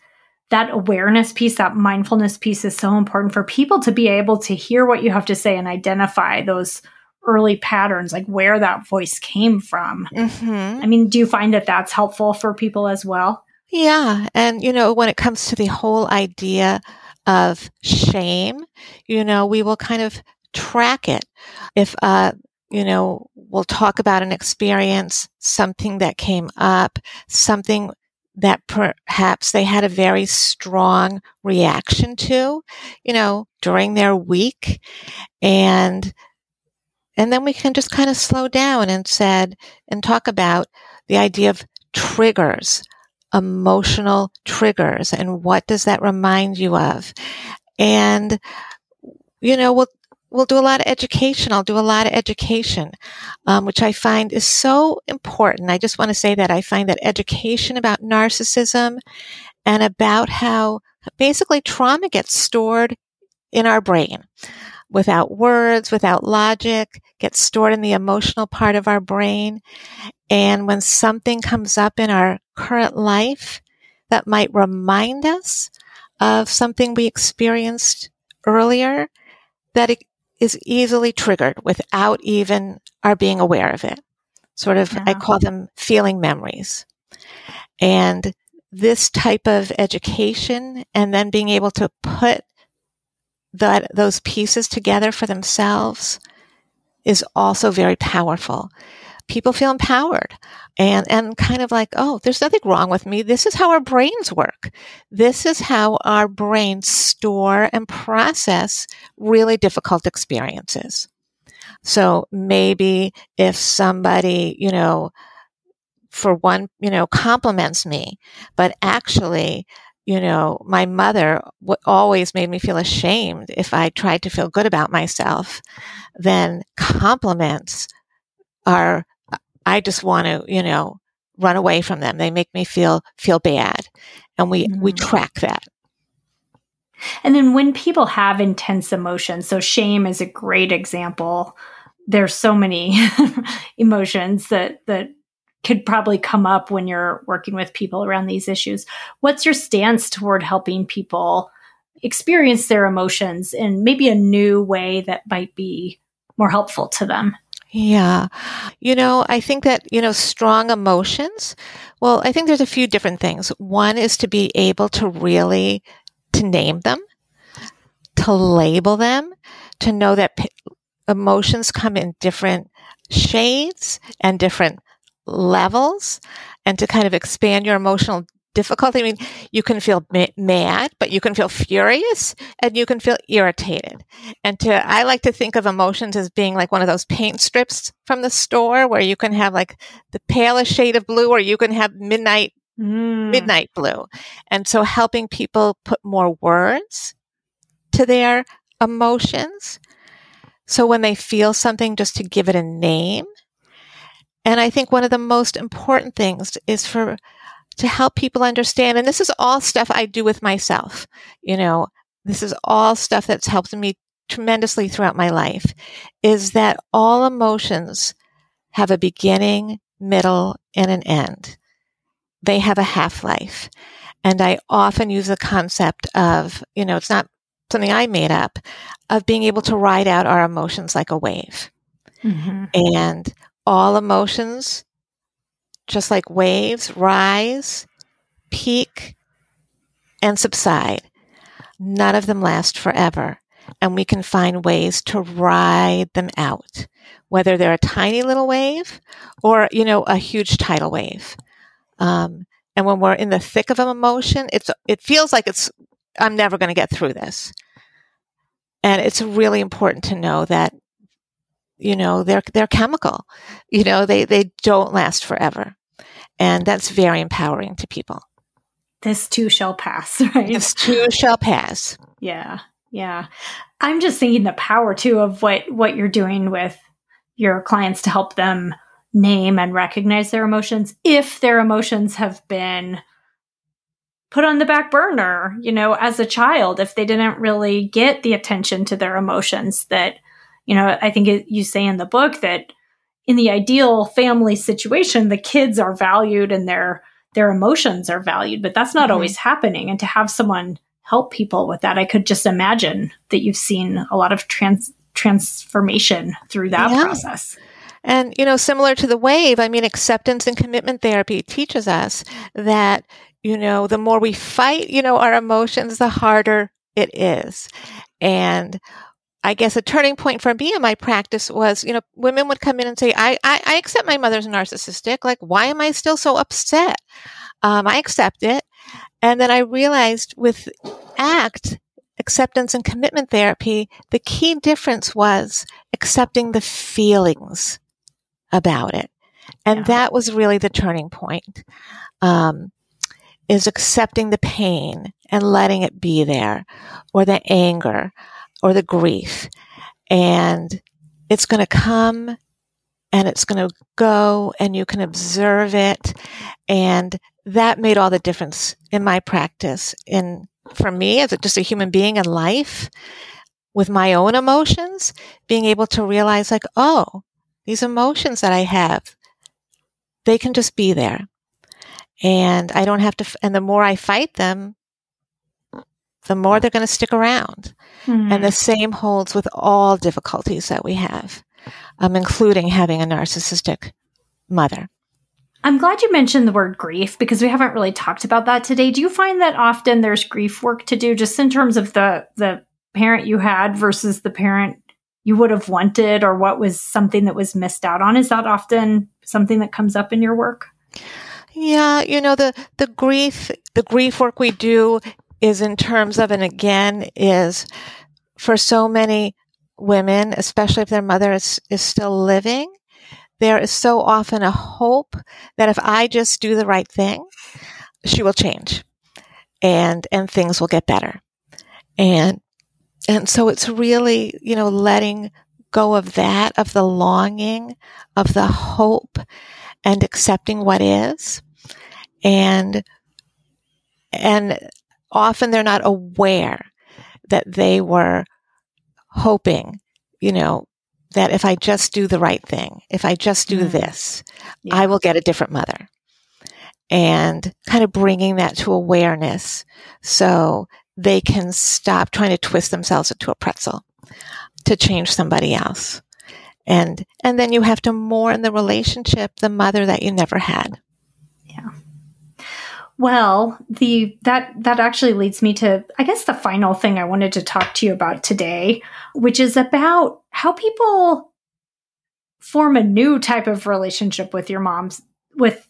Speaker 4: that awareness piece that mindfulness piece is so important for people to be able to hear what you have to say and identify those early patterns, like where that voice came from. Mm-hmm. I mean, do you find that that's helpful for people as well?
Speaker 2: Yeah. And, you know, when it comes to the whole idea of shame, you know, we will kind of track it. If, uh, you know, we'll talk about an experience, something that came up, something that perhaps they had a very strong reaction to, you know, during their week. And and then we can just kind of slow down and said, and talk about the idea of triggers, emotional triggers, and what does that remind you of? And, you know, we'll, we'll do a lot of education. I'll do a lot of education, um, which I find is so important. I just want to say that I find that education about narcissism and about how basically trauma gets stored in our brain without words, without logic, gets stored in the emotional part of our brain. And when something comes up in our current life that might remind us of something we experienced earlier, that it is easily triggered without even our being aware of it. Sort of, yeah. I call them feeling memories. And this type of education and then being able to put that those pieces together for themselves is also very powerful. People feel empowered and, and kind of like, oh, there's nothing wrong with me. This is how our brains work. This is how our brains store and process really difficult experiences. So maybe if somebody, you know, for one, you know, compliments me, but actually you know, my mother w- always made me feel ashamed if I tried to feel good about myself. Then compliments are, I just want to, you know, run away from them. They make me feel, feel bad. And we, mm-hmm. we track that.
Speaker 4: And then when people have intense emotions, so shame is a great example. There's so many emotions that, that could probably come up when you're working with people around these issues. What's your stance toward helping people experience their emotions in maybe a new way that might be more helpful to them?
Speaker 2: Yeah. You know, I think that, you know, strong emotions, well, I think there's a few different things. One is to be able to really to name them, to label them, to know that p- emotions come in different shades and different levels and to kind of expand your emotional difficulty. I mean, you can feel ma- mad, but you can feel furious and you can feel irritated. And to, I like to think of emotions as being like one of those paint strips from the store where you can have like the palest shade of blue or you can have midnight,
Speaker 4: Mm.
Speaker 2: midnight blue. And so helping people put more words to their emotions. So when they feel something, just to give it a name. And I think one of the most important things is for to help people understand, and this is all stuff I do with myself. You know, this is all stuff that's helped me tremendously throughout my life, is that all emotions have a beginning, middle, and an end. They have a half life. And I often use the concept of, you know, it's not something I made up, of being able to ride out our emotions like a wave.
Speaker 4: Mhm.
Speaker 2: And all emotions, just like waves, rise, peak, and subside. None of them last forever. And we can find ways to ride them out, whether they're a tiny little wave or, you know, a huge tidal wave. Um, and when we're in the thick of an emotion, it's, it feels like it's, I'm never going to get through this. And it's really important to know that you know they're they're chemical you know they they don't last forever and that's very empowering to people
Speaker 4: This too shall pass, right?
Speaker 2: this too shall pass
Speaker 4: Yeah. Yeah. I'm just thinking the power too of what what you're doing with your clients to help them name and recognize their emotions if their emotions have been put on the back burner, you know, as a child if they didn't really get the attention to their emotions that you know, I think it, you say in the book that in the ideal family situation the kids are valued and their their emotions are valued, but that's not
Speaker 2: Mhm.
Speaker 4: always happening and to have someone help people with that. I could just imagine that you've seen a lot of trans transformation through that
Speaker 2: Yeah.
Speaker 4: process.
Speaker 2: and you know similar to the wave i mean acceptance and commitment therapy teaches us that you know the more we fight you know our emotions the harder it is and I guess a turning point for me in my practice was, you know, women would come in and say, I, I, I accept my mother's narcissistic. Like, why am I still so upset? Um, I accept it. And then I realized with ACT, acceptance and commitment therapy, the key difference was accepting the feelings about it. And
Speaker 4: Yeah.
Speaker 2: that was really the turning point. Um, is accepting the pain and letting it be there or the anger or the grief. And it's going to come and it's going to go and you can observe it. And that made all the difference in my practice in for me as a, just a human being in life with my own emotions, being able to realize like, oh, these emotions that I have, they can just be there. And I don't have to, f- and the more I fight them, the more they're going to stick around. And the same holds with all difficulties that we have, um, including having a narcissistic mother.
Speaker 4: I'm glad you mentioned the word grief because we haven't really talked about that today. Do you find that often there's grief work to do just in terms of the the parent you had versus the parent you would have wanted or what was something that was missed out on? Is that often something that comes up in your work?
Speaker 2: Yeah, you know the the grief the grief work we do is in terms of and again is for so many women, especially if their mother is, is still living, there is so often a hope that if I just do the right thing, she will change and and things will get better. And and so it's really, you know, letting go of that, of the longing, of the hope and accepting what is. And and often they're not aware that they were hoping, you know, that if I just do the right thing, if I just do
Speaker 4: Mm.
Speaker 2: this,
Speaker 4: Yeah.
Speaker 2: I will get a different mother. And kind of bringing that to awareness so they can stop trying to twist themselves into a pretzel to change somebody else. And, and then you have to mourn the relationship, the mother that you never had.
Speaker 4: Well, the that that actually leads me to I guess the final thing I wanted to talk to you about today, which is about how people form a new type of relationship with your moms with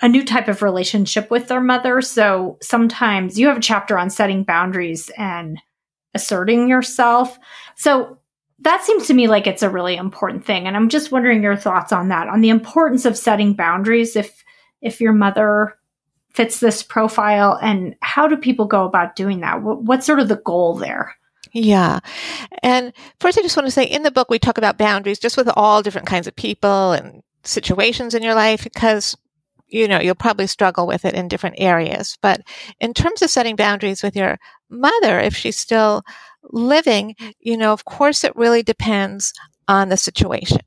Speaker 4: a new type of relationship with their mother. So sometimes you have a chapter on setting boundaries and asserting yourself. So that seems to me like it's a really important thing. And I'm just wondering your thoughts on that, on the importance of setting boundaries if if your mother fits this profile and how do people go about doing that? What's sort of the goal there?
Speaker 2: Yeah. And first, I just want to say in the book, we talk about boundaries just with all different kinds of people and situations in your life because you know you'll probably struggle with it in different areas but in terms of setting boundaries with your mother if she's still living you know of course it really depends on the situation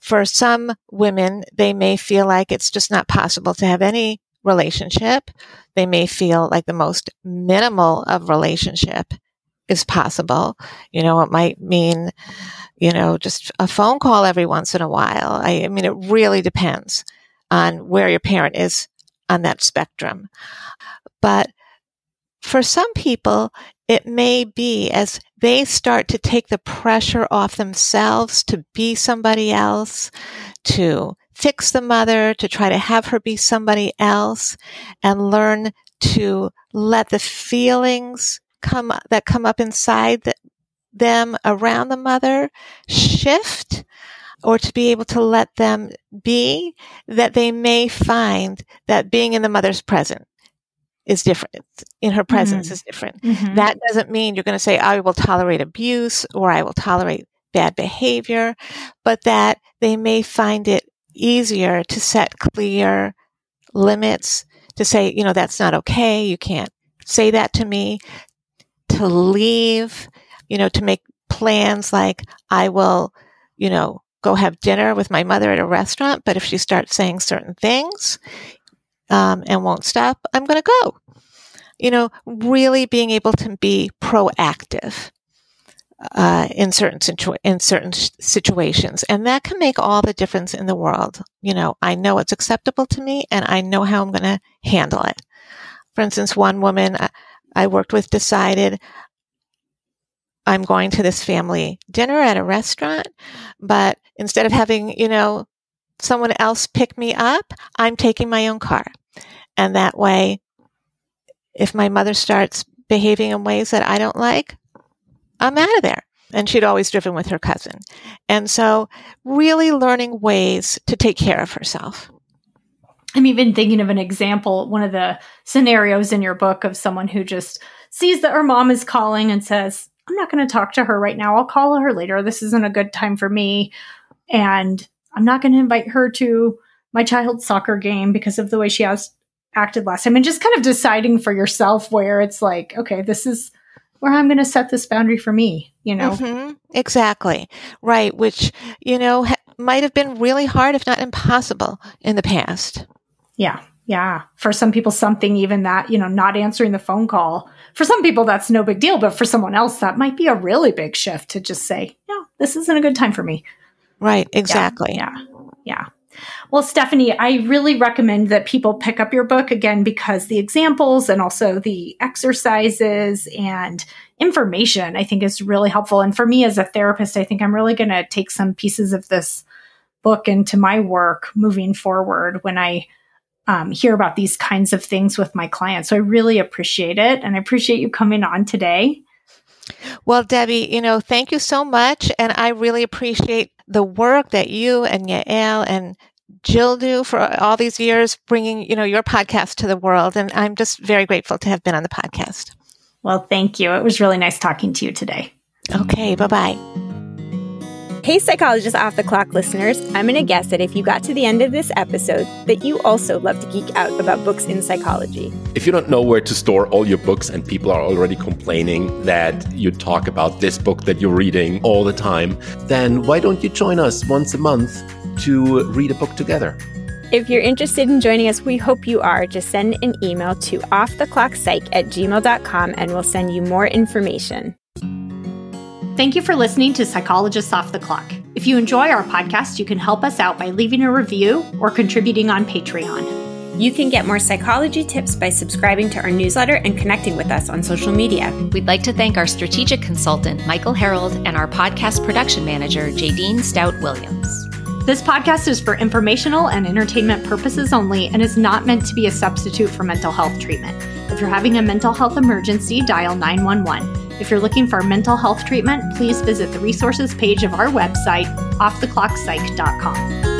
Speaker 2: for some women they may feel like it's just not possible to have any relationship they may feel like the most minimal of relationship is possible you know it might mean you know just a phone call every once in a while I, I mean it really depends on where your parent is on that spectrum. But for some people, it may be as they start to take the pressure off themselves to be somebody else, to fix the mother, to try to have her be somebody else and learn to let the feelings come that come up inside the, them around the mother shift or to be able to let them be that they may find that being in the mother's present is different in her presence mm-hmm. is different mm-hmm. that doesn't mean you're going to say i will tolerate abuse or i will tolerate bad behavior but that they may find it easier to set clear limits to say you know that's not okay you can't say that to me to leave you know to make plans like i will you know go have dinner with my mother at a restaurant, but if she starts saying certain things um, and won't stop, I'm going to go. You know, really being able to be proactive uh, in certain situ- in certain situations, and that can make all the difference in the world. You know, I know what's acceptable to me, and I know how I'm going to handle it. For instance, one woman I worked with decided I'm going to this family dinner at a restaurant, but instead of having, you know, someone else pick me up, I'm taking my own car. And that way, if my mother starts behaving in ways that I don't like, I'm out of there. And she'd always driven with her cousin. And so, really learning ways to take care of herself.
Speaker 4: I'm even thinking of an example, one of the scenarios in your book of someone who just sees that her mom is calling and says, I'm not going to talk to her right now. I'll call her later. This isn't a good time for me. And I'm not going to invite her to my child's soccer game because of the way she has acted last time. And just kind of deciding for yourself where it's like, okay, this is where I'm going to set this boundary for me, you know?
Speaker 2: Mm-hmm. Exactly. Right. Which, you know, ha- might have been really hard, if not impossible in the past.
Speaker 4: Yeah. Yeah. For some people, something even that, you know, not answering the phone call, for some people, that's no big deal. But for someone else, that might be a really big shift to just say, no, this isn't a good time for me.
Speaker 2: Right. Exactly.
Speaker 4: Yeah. Yeah. yeah. Well, Stephanie, I really recommend that people pick up your book again because the examples and also the exercises and information I think is really helpful. And for me as a therapist, I think I'm really going to take some pieces of this book into my work moving forward when I um, hear about these kinds of things with my clients. So I really appreciate it. And I appreciate you coming on today.
Speaker 2: Well, Debbie, you know, thank you so much. And I really appreciate the work that you and Yael and Jill do for all these years, bringing, you know, your podcast to the world. And I'm just very grateful to have been on the podcast.
Speaker 4: Well, thank you. It was really nice talking to you today.
Speaker 2: Okay. Bye bye.
Speaker 3: Hey, Psychologist Off the Clock listeners, I'm going to guess that if you got to the end of this episode, that you also love to geek out about books in psychology.
Speaker 1: If you don't know where to store all your books and people are already complaining that you talk about this book that you're reading all the time, then why don't you join us once a month to read a book together?
Speaker 3: If you're interested in joining us, we hope you are. Just send an email to offtheclockpsych at gmail.com and we'll send you more information.
Speaker 4: Thank you for listening to Psychologists Off the Clock. If you enjoy our podcast, you can help us out by leaving a review or contributing on Patreon.
Speaker 3: You can get more psychology tips by subscribing to our newsletter and connecting with us on social media.
Speaker 5: We'd like to thank our strategic consultant, Michael Harold, and our podcast production manager, Jadine Stout Williams.
Speaker 4: This podcast is for informational and entertainment purposes only and is not meant to be a substitute for mental health treatment. If you're having a mental health emergency, dial 911. If you're looking for mental health treatment, please visit the resources page of our website, offtheclockpsych.com.